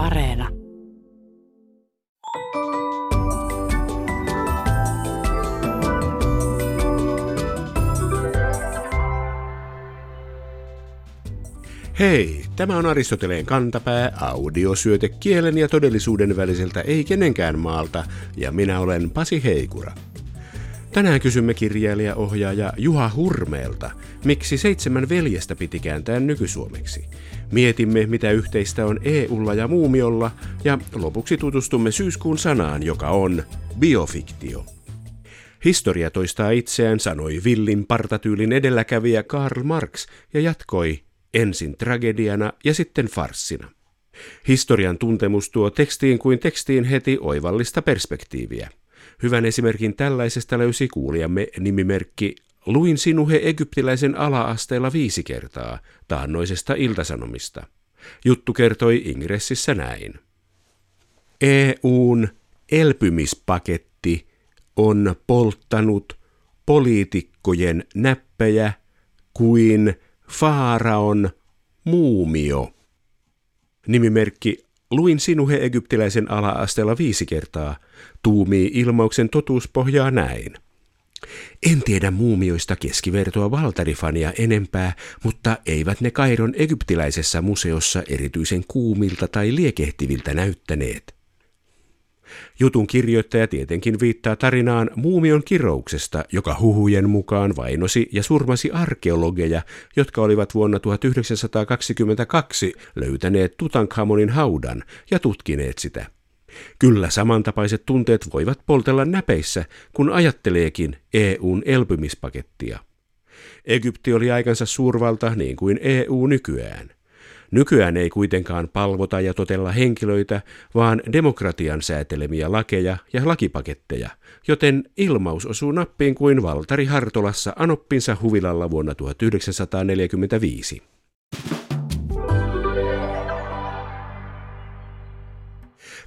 Areena. Hei, tämä on Aristoteleen kantapää, audiosyöte kielen ja todellisuuden väliseltä ei kenenkään maalta, ja minä olen Pasi Heikura. Tänään kysymme kirjailija-ohjaaja Juha Hurmeelta, miksi seitsemän veljestä piti kääntää nykysuomeksi. Mietimme, mitä yhteistä on EUlla ja muumiolla, ja lopuksi tutustumme syyskuun sanaan, joka on biofiktio. Historia toistaa itseään, sanoi villin partatyylin edelläkävijä Karl Marx ja jatkoi ensin tragediana ja sitten farssina. Historian tuntemus tuo tekstiin kuin tekstiin heti oivallista perspektiiviä. Hyvän esimerkin tällaisesta löysi kuulijamme nimimerkki Luin sinuhe egyptiläisen ala-asteella viisi kertaa taannoisesta iltasanomista. Juttu kertoi ingressissä näin. EUn elpymispaketti on polttanut poliitikkojen näppejä kuin Faaraon muumio. Nimimerkki Luin sinuhe egyptiläisen ala-asteella viisi kertaa. Tuumii ilmauksen totuuspohjaa näin. En tiedä muumioista keskivertoa Valtarifania enempää, mutta eivät ne Kairon egyptiläisessä museossa erityisen kuumilta tai liekehtiviltä näyttäneet. Jutun kirjoittaja tietenkin viittaa tarinaan muumion kirouksesta, joka huhujen mukaan vainosi ja surmasi arkeologeja, jotka olivat vuonna 1922 löytäneet Tutankhamonin haudan ja tutkineet sitä. Kyllä samantapaiset tunteet voivat poltella näpeissä, kun ajatteleekin EUn elpymispakettia. Egypti oli aikansa suurvalta niin kuin EU nykyään. Nykyään ei kuitenkaan palvota ja totella henkilöitä, vaan demokratian säätelemiä lakeja ja lakipaketteja, joten ilmaus osuu nappiin kuin Valtari Hartolassa anoppinsa huvilalla vuonna 1945.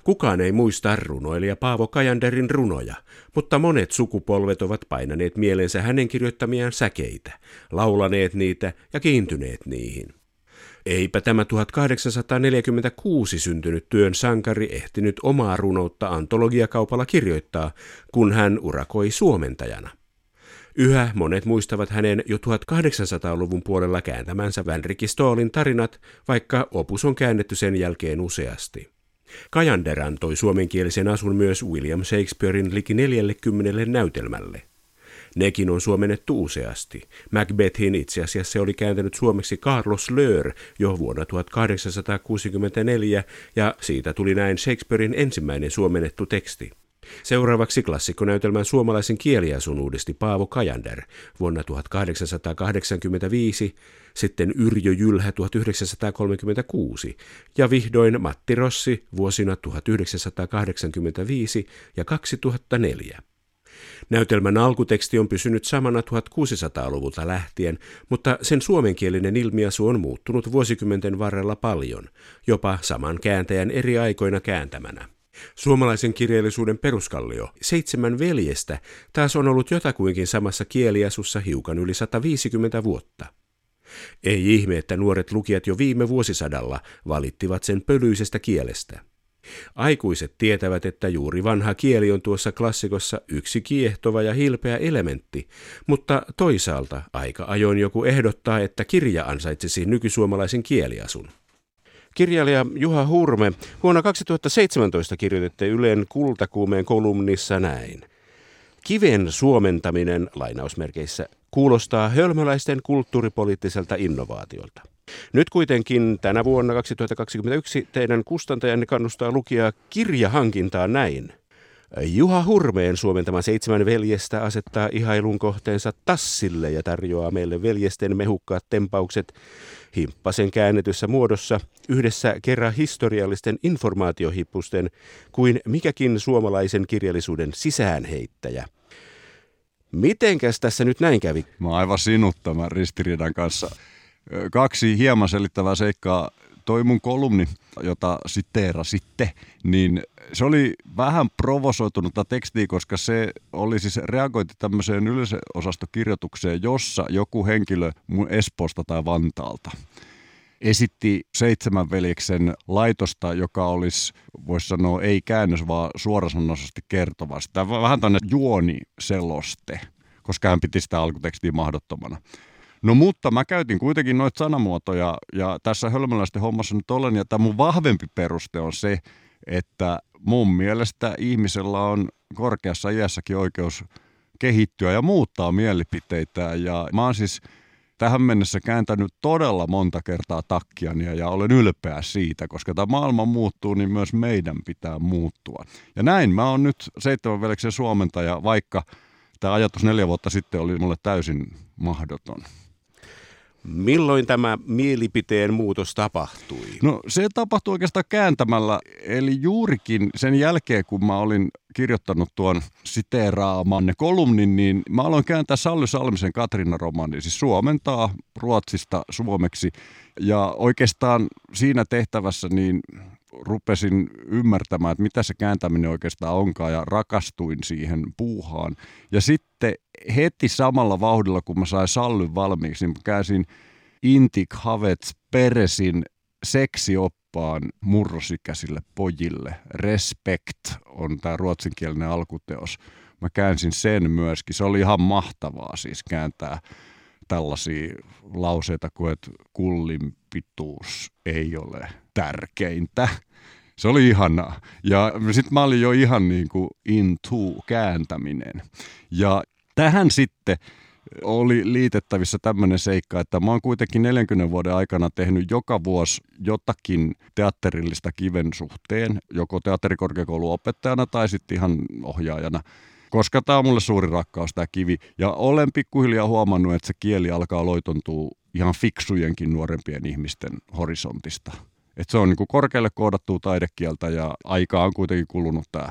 Kukaan ei muista runoilija Paavo Kajanderin runoja, mutta monet sukupolvet ovat painaneet mieleensä hänen kirjoittamiaan säkeitä, laulaneet niitä ja kiintyneet niihin. Eipä tämä 1846 syntynyt työn sankari ehtinyt omaa runoutta antologiakaupalla kirjoittaa, kun hän urakoi suomentajana. Yhä monet muistavat hänen jo 1800-luvun puolella kääntämänsä Vänriki Stoolin tarinat, vaikka opus on käännetty sen jälkeen useasti. Kajander antoi suomenkielisen asun myös William Shakespearein liki 40 näytelmälle – Nekin on suomennettu useasti. Macbethin itse asiassa se oli kääntänyt suomeksi Carlos Löör jo vuonna 1864 ja siitä tuli näin Shakespearein ensimmäinen suomennettu teksti. Seuraavaksi klassikkonäytelmän suomalaisen kieliasun uudisti Paavo Kajander vuonna 1885, sitten Yrjö Jylhä 1936 ja vihdoin Matti Rossi vuosina 1985 ja 2004. Näytelmän alkuteksti on pysynyt samana 1600-luvulta lähtien, mutta sen suomenkielinen ilmiasu on muuttunut vuosikymmenten varrella paljon, jopa saman kääntäjän eri aikoina kääntämänä. Suomalaisen kirjallisuuden peruskallio, seitsemän veljestä, taas on ollut jotakuinkin samassa kieliasussa hiukan yli 150 vuotta. Ei ihme, että nuoret lukijat jo viime vuosisadalla valittivat sen pölyisestä kielestä. Aikuiset tietävät, että juuri vanha kieli on tuossa klassikossa yksi kiehtova ja hilpeä elementti, mutta toisaalta aika ajoin joku ehdottaa, että kirja ansaitsisi nykysuomalaisen kieliasun. Kirjailija Juha Hurme, vuonna 2017 kirjoititte Ylen kultakuumeen kolumnissa näin. Kiven suomentaminen lainausmerkeissä kuulostaa hölmöläisten kulttuuripoliittiselta innovaatiolta. Nyt kuitenkin tänä vuonna 2021 teidän kustantajanne kannustaa lukijaa kirjahankintaan näin. Juha Hurmeen suomentama seitsemän veljestä asettaa ihailun kohteensa tassille ja tarjoaa meille veljesten mehukkaat tempaukset himppasen käännetyssä muodossa yhdessä kerran historiallisten informaatiohippusten kuin mikäkin suomalaisen kirjallisuuden sisäänheittäjä. Mitenkäs tässä nyt näin kävi? Mä oon aivan sinuttaman ristiriidan kanssa kaksi hieman selittävää seikkaa. Toi mun kolumni, jota siteerasitte, niin se oli vähän provosoitunutta tekstiä, koska se oli siis reagoitti tämmöiseen yleisöosastokirjoitukseen, jossa joku henkilö mun Espoosta tai Vantaalta. esitti seitsemän veljeksen laitosta, joka olisi, voisi sanoa, ei käännös, vaan suorasanaisesti kertova. Sitä vähän tämmöinen juoniseloste, koska hän piti sitä alkutekstiä mahdottomana. No mutta mä käytin kuitenkin noita sanamuotoja ja tässä hölmöläisten hommassa nyt olen ja tämä mun vahvempi peruste on se, että mun mielestä ihmisellä on korkeassa iässäkin oikeus kehittyä ja muuttaa mielipiteitä ja mä oon siis tähän mennessä kääntänyt todella monta kertaa takkiani ja olen ylpeä siitä, koska tämä maailma muuttuu, niin myös meidän pitää muuttua. Ja näin mä oon nyt seitsemän veleksen suomentaja, vaikka tämä ajatus neljä vuotta sitten oli mulle täysin mahdoton. Milloin tämä mielipiteen muutos tapahtui? No se tapahtui oikeastaan kääntämällä, eli juurikin sen jälkeen, kun mä olin kirjoittanut tuon siteeraamanne kolumnin, niin mä aloin kääntää Sally Salmisen Katrina romaani, siis suomentaa ruotsista suomeksi. Ja oikeastaan siinä tehtävässä niin rupesin ymmärtämään, että mitä se kääntäminen oikeastaan onkaan ja rakastuin siihen puuhaan. Ja sitten heti samalla vauhdilla, kun mä sain Sallyn valmiiksi, niin käsin Intik Havets Peresin seksioppaan murrosikäisille pojille. Respect on tämä ruotsinkielinen alkuteos. Mä käänsin sen myöskin. Se oli ihan mahtavaa siis kääntää tällaisia lauseita kuin, että kullin pituus ei ole tärkeintä. Se oli ihanaa. Ja sitten mä olin jo ihan niin kuin into kääntäminen. Ja tähän sitten oli liitettävissä tämmöinen seikka, että mä oon kuitenkin 40 vuoden aikana tehnyt joka vuosi jotakin teatterillista kiven suhteen, joko teatterikorkeakouluopettajana tai sitten ihan ohjaajana koska tämä on mulle suuri rakkaus tämä kivi. Ja olen pikkuhiljaa huomannut, että se kieli alkaa loitontua ihan fiksujenkin nuorempien ihmisten horisontista. Et se on niin kuin korkealle koodattua taidekieltä ja aikaa on kuitenkin kulunut tämä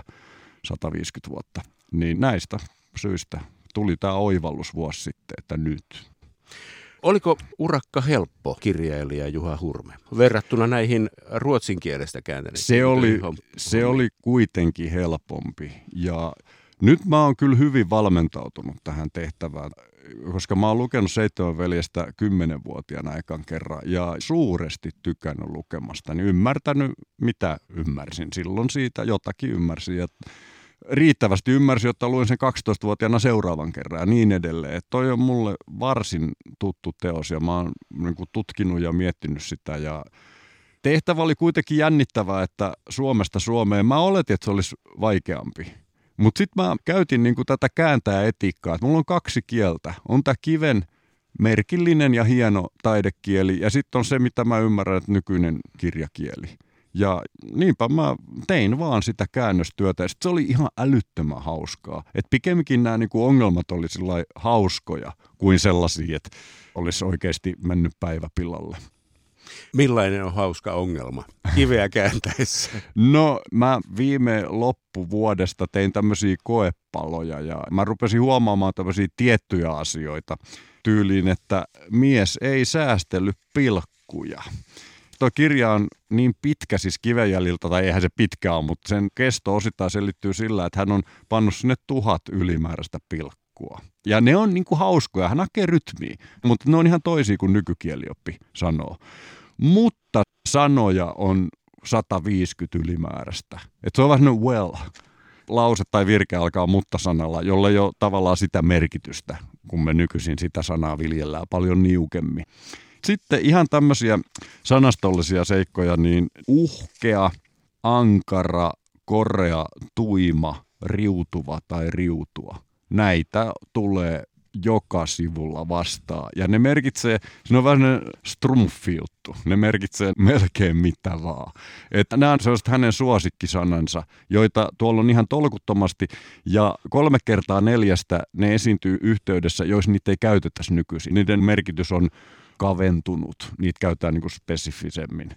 150 vuotta. Niin näistä syistä tuli tämä oivallusvuosi sitten, että nyt. Oliko urakka helppo kirjailija Juha Hurme verrattuna näihin ruotsin kielestä kääntäneisiin? Se oli, se oli kuitenkin helpompi ja nyt mä oon kyllä hyvin valmentautunut tähän tehtävään, koska mä oon lukenut Seitsemän veljestä kymmenenvuotiaana ekan kerran ja suuresti tykännyt lukemasta. Niin ymmärtänyt, mitä ymmärsin silloin siitä, jotakin ymmärsin. Ja riittävästi ymmärsin, jotta luin sen 12-vuotiaana seuraavan kerran ja niin edelleen. Et toi on mulle varsin tuttu teos ja mä oon niin tutkinut ja miettinyt sitä ja tehtävä oli kuitenkin jännittävää, että Suomesta Suomeen mä oletin, että se olisi vaikeampi mutta sitten mä käytin niinku tätä kääntää etiikkaa, että mulla on kaksi kieltä. On tämä kiven merkillinen ja hieno taidekieli ja sitten on se, mitä mä ymmärrän, että nykyinen kirjakieli. Ja niinpä mä tein vaan sitä käännöstyötä ja sit se oli ihan älyttömän hauskaa. Et pikemminkin nämä niinku ongelmat oli hauskoja kuin sellaisia, että olisi oikeasti mennyt päivä pilalle. Millainen on hauska ongelma kiveä kääntäessä? No mä viime loppuvuodesta tein tämmöisiä koepaloja ja mä rupesin huomaamaan tämmöisiä tiettyjä asioita tyyliin, että mies ei säästellyt pilkkuja. Tuo kirja on niin pitkä siis kivenjäljiltä, tai eihän se pitkä ole, mutta sen kesto osittain selittyy sillä, että hän on pannut sinne tuhat ylimääräistä pilkkua. Ja ne on niinku hauskoja, hän hakee rytmiä, mutta ne on ihan toisia kuin nykykielioppi sanoo mutta sanoja on 150 ylimääräistä. Et se on vähän well. Lause tai virke alkaa mutta-sanalla, jolle ei ole tavallaan sitä merkitystä, kun me nykyisin sitä sanaa viljellään paljon niukemmin. Sitten ihan tämmöisiä sanastollisia seikkoja, niin uhkea, ankara, korea, tuima, riutuva tai riutua. Näitä tulee joka sivulla vastaa. Ja ne merkitsee, se on vähän strumfi juttu, ne merkitsee melkein mitä vaan. Että nämä on sellaiset hänen suosikkisanansa, joita tuolla on ihan tolkuttomasti. Ja kolme kertaa neljästä ne esiintyy yhteydessä, jos niitä ei käytettäisi nykyisin. Niiden merkitys on kaventunut, niitä käytetään niin spesifisemmin.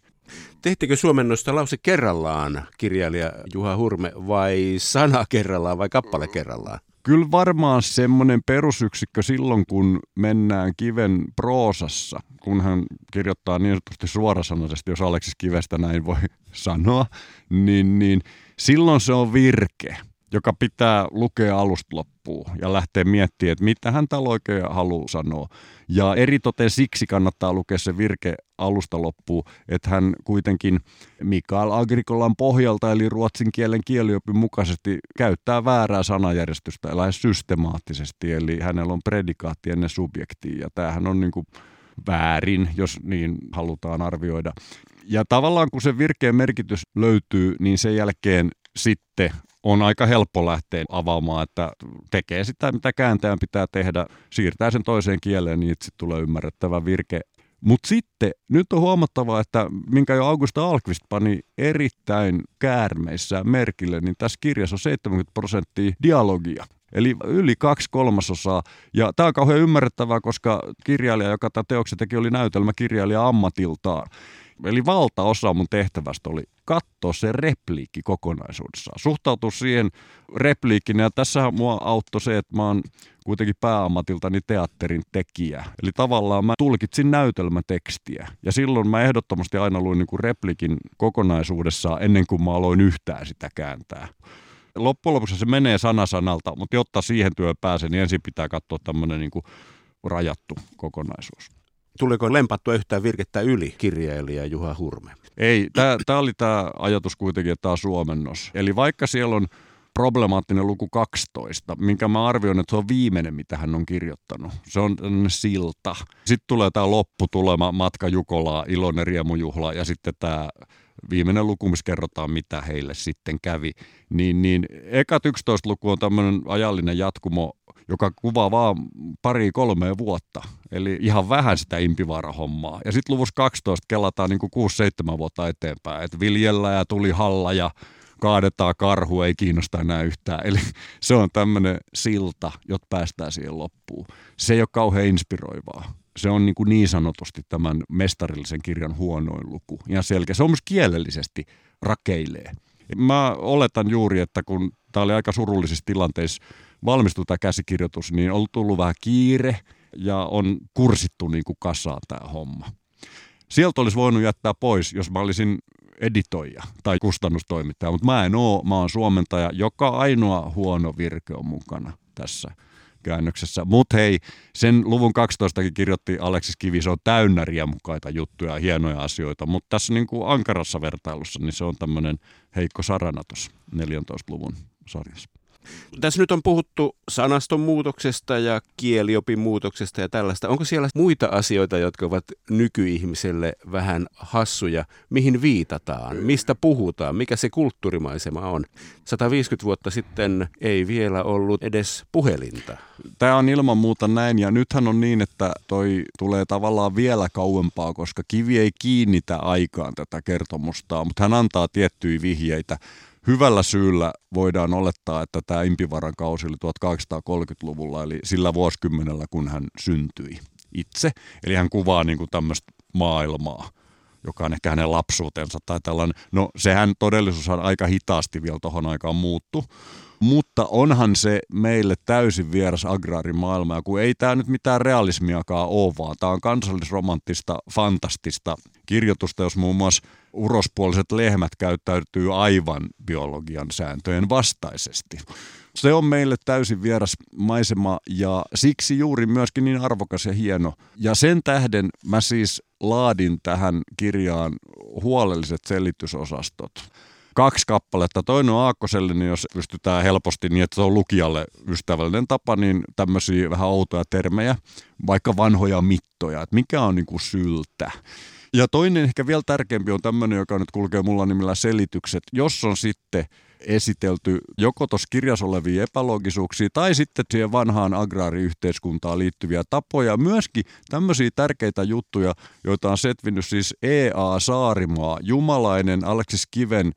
Tehtikö suomennosta lause kerrallaan, kirjailija Juha Hurme, vai sana kerrallaan vai kappale kerrallaan? Kyllä varmaan semmoinen perusyksikkö silloin, kun mennään kiven proosassa, kun hän kirjoittaa niin sanotusti suorasanaisesti, jos Aleksis Kivestä näin voi sanoa, niin, niin silloin se on virke, joka pitää lukea alusta loppuun ja lähteä miettimään, että mitä hän täällä oikein haluaa sanoa. Ja eritoten siksi kannattaa lukea se virke alusta loppuun, että hän kuitenkin Mikael Agrikolan pohjalta eli ruotsin kielen kieliopin mukaisesti käyttää väärää sanajärjestystä lähes systemaattisesti, eli hänellä on predikaatti ennen subjektia ja tämähän on niin kuin väärin, jos niin halutaan arvioida. Ja tavallaan kun se virkeen merkitys löytyy, niin sen jälkeen sitten on aika helppo lähteä avaamaan, että tekee sitä, mitä kääntäjän pitää tehdä, siirtää sen toiseen kieleen, niin sitten tulee ymmärrettävä virke. Mutta sitten nyt on huomattava, että minkä jo Augusta Alkvist pani erittäin käärmeissä merkille, niin tässä kirjassa on 70 prosenttia dialogia. Eli yli kaksi kolmasosaa. Ja tämä on kauhean ymmärrettävää, koska kirjailija, joka tämä teoksen teki, oli näytelmäkirjailija ammatiltaan. Eli valtaosa mun tehtävästä oli katsoa se repliikki kokonaisuudessaan. Suhtautua siihen repliikkiin. Ja tässä mua auttoi se, että mä oon kuitenkin pääammatiltani teatterin tekijä. Eli tavallaan mä tulkitsin näytelmätekstiä. Ja silloin mä ehdottomasti aina luin niin kuin repliikin kokonaisuudessaan ennen kuin mä aloin yhtään sitä kääntää. Loppujen lopuksi se menee sana sanalta, mutta jotta siihen työhön pääsee, niin ensin pitää katsoa tämmöinen niin rajattu kokonaisuus. Tuliko lempattua yhtään virkettä yli kirjailija Juha Hurme? Ei, tämä oli tämä ajatus kuitenkin, että tämä on suomennos. Eli vaikka siellä on problemaattinen luku 12, minkä mä arvioin, että se on viimeinen, mitä hän on kirjoittanut. Se on silta. Sitten tulee tämä lopputulema, matka Jukolaa, iloinen riemujuhla ja sitten tämä viimeinen luku, missä kerrotaan, mitä heille sitten kävi. Niin, niin ekat 11 luku on tämmöinen ajallinen jatkumo joka kuvaa vaan pari kolme vuotta. Eli ihan vähän sitä impivaara-hommaa. Ja sitten luvussa 12 kelataan niin 6-7 vuotta eteenpäin. Että viljellä ja tuli halla ja kaadetaan karhu, ei kiinnosta enää yhtään. Eli se on tämmöinen silta, jotta päästään siihen loppuun. Se ei ole kauhean inspiroivaa. Se on niin, kuin niin sanotusti tämän mestarillisen kirjan huonoin luku. Ihan selkeä. Se on myös kielellisesti rakeilee. Mä oletan juuri, että kun tämä oli aika surullisissa tilanteissa valmistui tämä käsikirjoitus, niin on tullut vähän kiire ja on kursittu niin kuin kasaan tämä homma. Sieltä olisi voinut jättää pois, jos mä olisin editoija tai kustannustoimittaja, mutta mä en oo, mä oon suomentaja. Joka ainoa huono virke on mukana tässä käännöksessä. Mutta hei, sen luvun 12 kirjoitti Aleksis Kivi, se on täynnä riemukaita juttuja ja hienoja asioita, mutta tässä niin kuin ankarassa vertailussa niin se on tämmöinen heikko sarana tuossa 14 luvun sarjassa. Tässä nyt on puhuttu sanaston muutoksesta ja kieliopin muutoksesta ja tällaista. Onko siellä muita asioita, jotka ovat nykyihmiselle vähän hassuja? Mihin viitataan? Mistä puhutaan? Mikä se kulttuurimaisema on? 150 vuotta sitten ei vielä ollut edes puhelinta. Tämä on ilman muuta näin ja nythän on niin, että toi tulee tavallaan vielä kauempaa, koska kivi ei kiinnitä aikaan tätä kertomusta, mutta hän antaa tiettyjä vihjeitä hyvällä syyllä voidaan olettaa, että tämä Impivaran kausi oli 1830-luvulla, eli sillä vuosikymmenellä, kun hän syntyi itse. Eli hän kuvaa niin kuin tämmöistä maailmaa, joka on ehkä hänen lapsuutensa tai tällainen. No sehän todellisuus on aika hitaasti vielä tuohon aikaan muuttu. Mutta onhan se meille täysin vieras agraarimaailma, ja kun ei tämä nyt mitään realismiakaan ole, vaan tämä on kansallisromanttista, fantastista kirjoitusta, jos muun muassa urospuoliset lehmät käyttäytyy aivan biologian sääntöjen vastaisesti. Se on meille täysin vieras maisema ja siksi juuri myöskin niin arvokas ja hieno. Ja sen tähden mä siis laadin tähän kirjaan huolelliset selitysosastot kaksi kappaletta. Toinen on aakkosellinen, jos pystytään helposti niin, että se on lukijalle ystävällinen tapa, niin tämmöisiä vähän outoja termejä, vaikka vanhoja mittoja, että mikä on niin kuin syltä. Ja toinen ehkä vielä tärkeämpi on tämmöinen, joka nyt kulkee mulla nimellä selitykset. Jos on sitten esitelty joko tuossa kirjassa olevia epäloogisuuksia tai sitten siihen vanhaan agraariyhteiskuntaan liittyviä tapoja. Myöskin tämmöisiä tärkeitä juttuja, joita on setvinyt siis E.A. Saarimaa, jumalainen Aleksis Kiven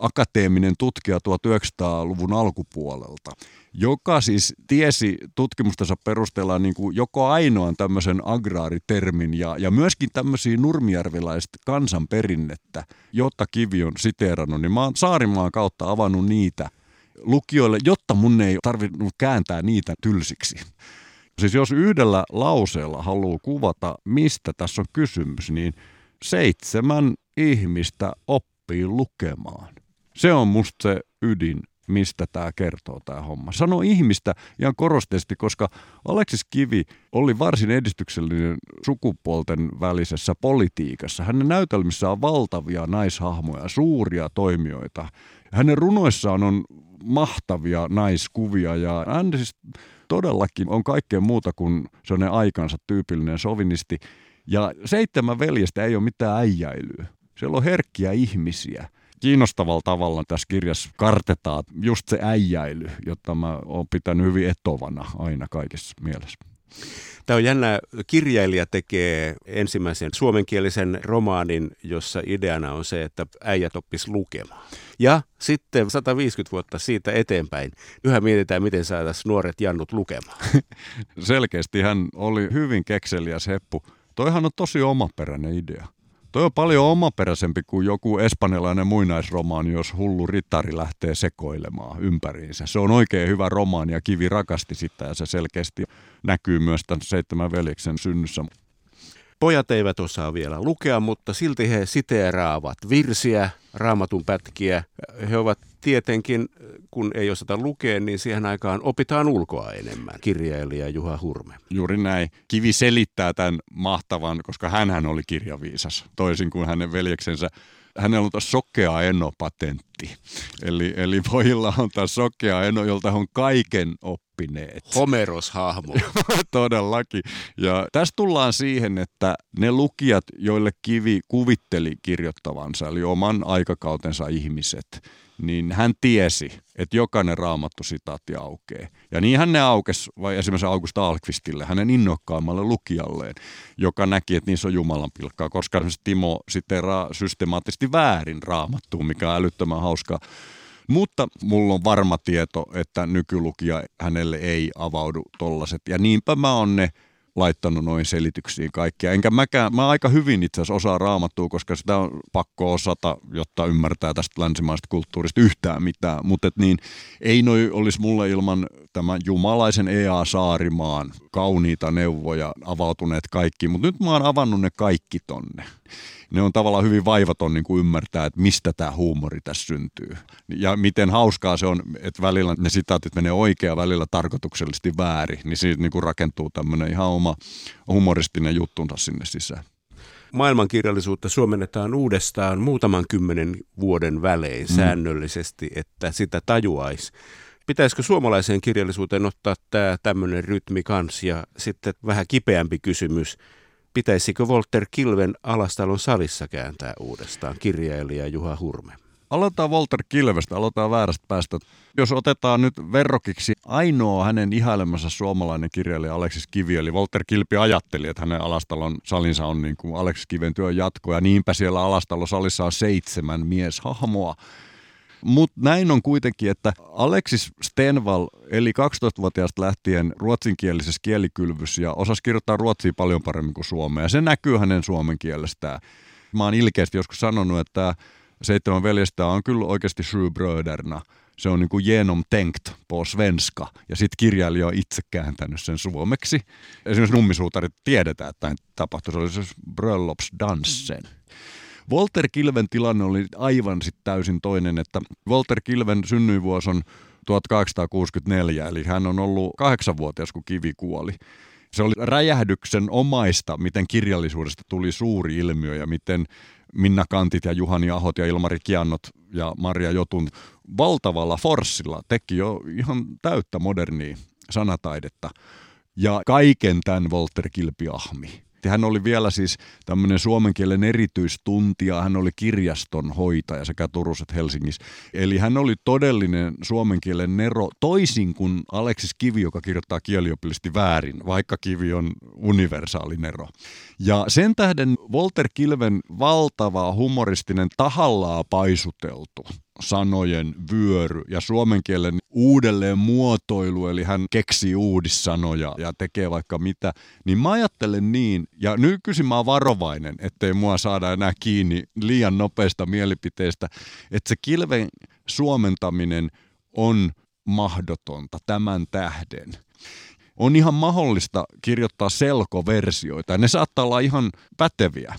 akateeminen tutkija 1900-luvun alkupuolelta, joka siis tiesi tutkimustensa perusteella niin kuin joko ainoan tämmöisen agraaritermin ja, ja myöskin tämmöisiä nurmijärviläistä kansanperinnettä, jotta Kivi on siteerannut, niin mä oon Saarimaan kautta avannut niitä lukijoille, jotta mun ei tarvinnut kääntää niitä tylsiksi. Siis jos yhdellä lauseella haluaa kuvata, mistä tässä on kysymys, niin seitsemän ihmistä oppii lukemaan. Se on musta se ydin mistä tämä kertoo tämä homma. Sano ihmistä ihan korosteisesti, koska Aleksis Kivi oli varsin edistyksellinen sukupuolten välisessä politiikassa. Hänen näytelmissä on valtavia naishahmoja, suuria toimijoita. Hänen runoissaan on mahtavia naiskuvia ja hän siis todellakin on kaikkea muuta kuin sellainen aikansa tyypillinen sovinisti. Ja seitsemän veljestä ei ole mitään äijäilyä. Siellä on herkkiä ihmisiä. Kiinnostavalla tavalla tässä kirjassa kartetaan just se äijäily, jota mä oon pitänyt hyvin etovana aina kaikessa mielessä. Tämä on jännä. Kirjailija tekee ensimmäisen suomenkielisen romaanin, jossa ideana on se, että äijät oppis lukemaan. Ja sitten 150 vuotta siitä eteenpäin yhä mietitään, miten saataisiin nuoret jannut lukemaan. Selkeästi hän oli hyvin kekseliäs heppu. Toihan on tosi omaperäinen idea. Toi on paljon omaperäisempi kuin joku espanjalainen muinaisromaani, jos hullu rittari lähtee sekoilemaan ympäriinsä. Se on oikein hyvä romaani ja Kivi rakasti sitä ja se selkeästi näkyy myös tämän seitsemän veljeksen synnyssä. Pojat eivät osaa vielä lukea, mutta silti he siteeraavat virsiä, raamatun pätkiä. He ovat tietenkin, kun ei osata lukea, niin siihen aikaan opitaan ulkoa enemmän, kirjailija Juha Hurme. Juuri näin. Kivi selittää tämän mahtavan, koska hän oli kirjaviisas, toisin kuin hänen veljeksensä hänellä on taas sokea eno-patentti. Eli, eli pojilla on taas sokea eno, jolta on kaiken oppineet. Homeros-hahmo. Todellakin. Ja tässä tullaan siihen, että ne lukijat, joille Kivi kuvitteli kirjoittavansa, eli oman aikakautensa ihmiset, niin hän tiesi, että jokainen raamattu sitaatti aukeaa. Ja niinhän ne aukes vai esimerkiksi Augusta Alkvistille, hänen innokkaammalle lukijalleen, joka näki, että niissä on Jumalan pilkkaa, koska esimerkiksi Timo siteraa systemaattisesti väärin raamattuun, mikä on älyttömän hauskaa. Mutta mulla on varma tieto, että nykylukija hänelle ei avaudu tollaset. Ja niinpä mä oon ne laittanut noin selityksiin kaikkia. Enkä mäkään, mä aika hyvin itse asiassa osaa raamattua, koska sitä on pakko osata, jotta ymmärtää tästä länsimaista kulttuurista yhtään mitään. Mutta niin, ei noi olisi mulle ilman tämän jumalaisen Ea Saarimaan kauniita neuvoja avautuneet kaikki. Mutta nyt mä oon avannut ne kaikki tonne ne on tavallaan hyvin vaivaton niin kuin ymmärtää, että mistä tämä huumori tässä syntyy. Ja miten hauskaa se on, että välillä ne sitaatit menee oikea, välillä tarkoituksellisesti väärin, niin siitä niin kuin rakentuu tämmöinen ihan oma humoristinen juttunsa sinne sisään. Maailmankirjallisuutta suomennetaan uudestaan muutaman kymmenen vuoden välein mm. säännöllisesti, että sitä tajuaisi pitäisikö suomalaiseen kirjallisuuteen ottaa tämä tämmöinen rytmi kans ja sitten vähän kipeämpi kysymys, Pitäisikö Walter Kilven Alastalon salissa kääntää uudestaan, kirjailija Juha Hurme? Aloitetaan Walter Kilvestä, aloitetaan väärästä päästä. Jos otetaan nyt verrokiksi ainoa hänen ihailemansa suomalainen kirjailija Aleksis Kivi, eli Walter Kilpi ajatteli, että hänen Alastalon salinsa on niin kuin Aleksis Kiven työn jatko, ja niinpä siellä Alastalon salissa on seitsemän mieshahmoa. Mutta näin on kuitenkin, että Alexis Stenval eli 12-vuotiaasta lähtien ruotsinkielisessä kielikylvyssä ja osasi kirjoittaa ruotsia paljon paremmin kuin suomea. Se näkyy hänen suomen kielestään. Mä oon ilkeästi joskus sanonut, että seitsemän veljestä on kyllä oikeasti Schubröderna. Se on niin kuin genom tänkt på svenska. Ja sitten kirjailija on itse kääntänyt sen suomeksi. Esimerkiksi nummisuutarit tiedetään, että tämä tapahtui. Se oli se bröllopsdansen. Walter Kilven tilanne oli aivan sit täysin toinen, että Walter Kilven synnyinvuosi on 1864, eli hän on ollut kahdeksanvuotias, kun kivi kuoli. Se oli räjähdyksen omaista, miten kirjallisuudesta tuli suuri ilmiö ja miten Minna Kantit ja Juhani Ahot ja Ilmari Kiannot ja Maria Jotun valtavalla forssilla teki jo ihan täyttä modernia sanataidetta. Ja kaiken tämän Walter Kilpi ahmi. Hän oli vielä siis tämmöinen suomen kielen erityistuntija, hän oli kirjaston hoitaja sekä Turussa että Helsingissä. Eli hän oli todellinen suomen kielen nero, toisin kuin Aleksis Kivi, joka kirjoittaa kieliopillisesti väärin, vaikka Kivi on universaali nero. Ja sen tähden Walter Kilven valtava humoristinen tahallaan paisuteltu sanojen vyöry ja suomen kielen uudelleen muotoilu, eli hän keksii uudissanoja ja tekee vaikka mitä, niin mä ajattelen niin, ja nykyisin mä oon varovainen, ettei mua saada enää kiinni liian nopeista mielipiteistä, että se kilven suomentaminen on mahdotonta tämän tähden on ihan mahdollista kirjoittaa selkoversioita. Ne saattaa olla ihan päteviä.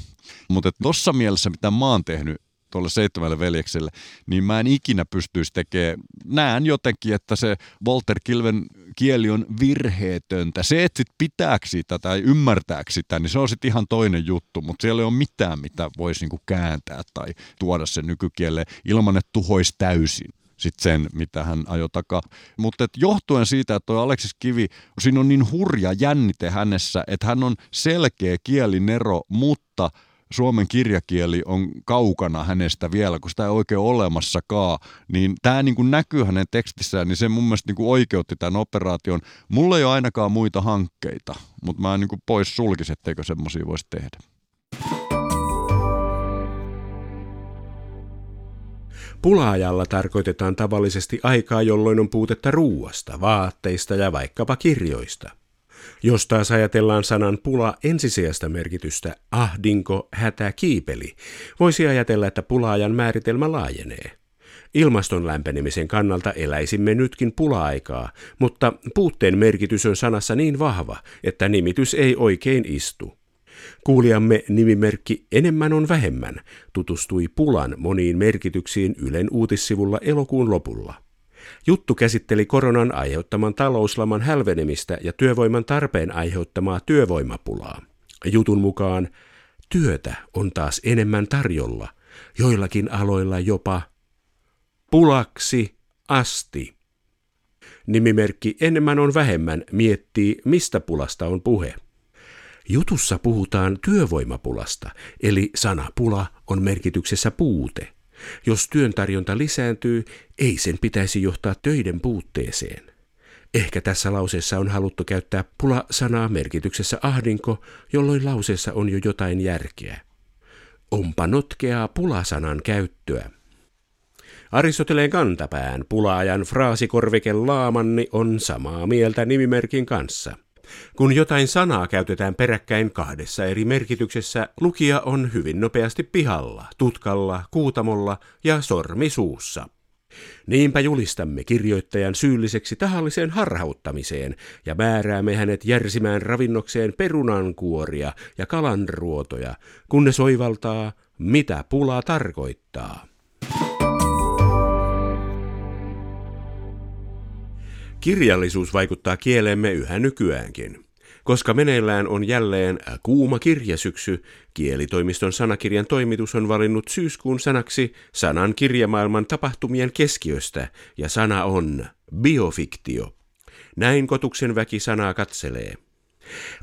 Mutta tuossa mielessä, mitä mä oon tehnyt, tuolle seitsemälle veljekselle, niin mä en ikinä pystyisi tekemään, näen jotenkin, että se Walter Kilven kieli on virheetöntä. Se, että sit pitääkö sitä tai ymmärtääkö sitä, niin se on sitten ihan toinen juttu, mutta siellä ei ole mitään, mitä voisi niinku kääntää tai tuoda sen nykykieleen ilman, että tuhoisi täysin sit sen, mitä hän ajoi takaa. Mutta johtuen siitä, että toi Aleksis Kivi, siinä on niin hurja jännite hänessä, että hän on selkeä kielinero, mutta suomen kirjakieli on kaukana hänestä vielä, kun sitä ei oikein ole olemassakaan, niin tämä niin näkyy hänen tekstissään, niin se mun mielestä niin oikeutti tämän operaation. Mulla ei ole ainakaan muita hankkeita, mutta mä en niin pois sulkisi, etteikö semmoisia voisi tehdä. Pulaajalla tarkoitetaan tavallisesti aikaa, jolloin on puutetta ruuasta, vaatteista ja vaikkapa kirjoista. Jos taas ajatellaan sanan pula ensisijasta merkitystä ahdinko, hätä, kiipeli, voisi ajatella, että pulaajan määritelmä laajenee. Ilmaston lämpenemisen kannalta eläisimme nytkin pula-aikaa, mutta puutteen merkitys on sanassa niin vahva, että nimitys ei oikein istu. Kuulijamme nimimerkki Enemmän on vähemmän tutustui Pulan moniin merkityksiin Ylen uutissivulla elokuun lopulla. Juttu käsitteli koronan aiheuttaman talouslaman hälvenemistä ja työvoiman tarpeen aiheuttamaa työvoimapulaa. Jutun mukaan työtä on taas enemmän tarjolla, joillakin aloilla jopa pulaksi asti. Nimimerkki Enemmän on vähemmän miettii, mistä pulasta on puhe. Jutussa puhutaan työvoimapulasta, eli sana pula on merkityksessä puute. Jos työn tarjonta lisääntyy, ei sen pitäisi johtaa töiden puutteeseen. Ehkä tässä lauseessa on haluttu käyttää pula-sanaa merkityksessä ahdinko, jolloin lauseessa on jo jotain järkeä. Onpa notkeaa pulasanan käyttöä. Aristoteleen kantapään pulaajan fraasikorvike laamanni on samaa mieltä nimimerkin kanssa – kun jotain sanaa käytetään peräkkäin kahdessa eri merkityksessä, lukija on hyvin nopeasti pihalla, tutkalla, kuutamolla ja sormi suussa. Niinpä julistamme kirjoittajan syylliseksi tahalliseen harhauttamiseen ja määräämme hänet järsimään ravinnokseen perunankuoria ja kalanruotoja, kun ne soivaltaa, mitä pula tarkoittaa. Kirjallisuus vaikuttaa kieleemme yhä nykyäänkin. Koska meneillään on jälleen kuuma kirjasyksy, kielitoimiston sanakirjan toimitus on valinnut syyskuun sanaksi sanan kirjamaailman tapahtumien keskiöstä, ja sana on biofiktio. Näin kotuksen väki sanaa katselee.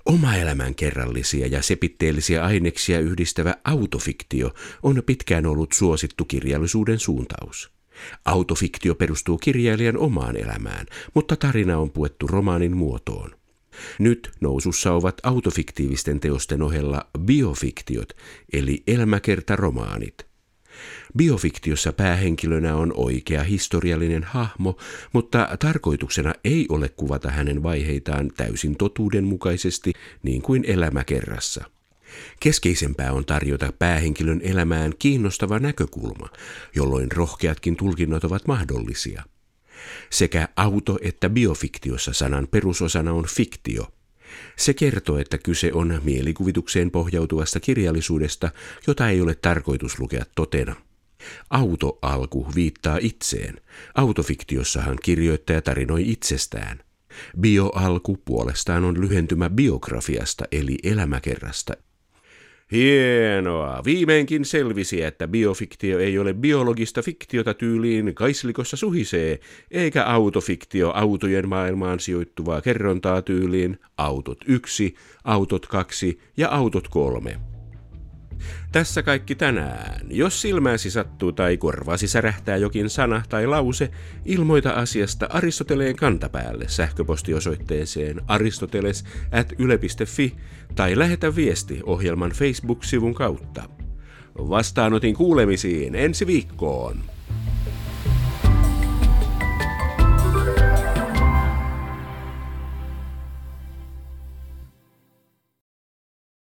Oma elämän kerrallisia ja sepitteellisiä aineksia yhdistävä autofiktio on pitkään ollut suosittu kirjallisuuden suuntaus. Autofiktio perustuu kirjailijan omaan elämään, mutta tarina on puettu romaanin muotoon. Nyt nousussa ovat autofiktiivisten teosten ohella biofiktiot, eli elämäkertaromaanit. Biofiktiossa päähenkilönä on oikea historiallinen hahmo, mutta tarkoituksena ei ole kuvata hänen vaiheitaan täysin totuudenmukaisesti niin kuin elämäkerrassa. Keskeisempää on tarjota päähenkilön elämään kiinnostava näkökulma, jolloin rohkeatkin tulkinnat ovat mahdollisia. Sekä auto- että biofiktiossa sanan perusosana on fiktio. Se kertoo, että kyse on mielikuvitukseen pohjautuvasta kirjallisuudesta, jota ei ole tarkoitus lukea totena. Auto-alku viittaa itseen. Autofiktiossahan kirjoittaja tarinoi itsestään. Bioalku puolestaan on lyhentymä biografiasta eli elämäkerrasta Hienoa. Viimeinkin selvisi, että biofiktio ei ole biologista fiktiota tyyliin kaislikossa suhisee, eikä autofiktio autojen maailmaan sijoittuvaa kerrontaa tyyliin autot yksi, autot kaksi ja autot kolme. Tässä kaikki tänään. Jos silmäsi sattuu tai korvasi särähtää jokin sana tai lause, ilmoita asiasta Aristoteleen kantapäälle sähköpostiosoitteeseen aristoteles at yle.fi tai lähetä viesti ohjelman Facebook-sivun kautta. Vastaanotin kuulemisiin ensi viikkoon.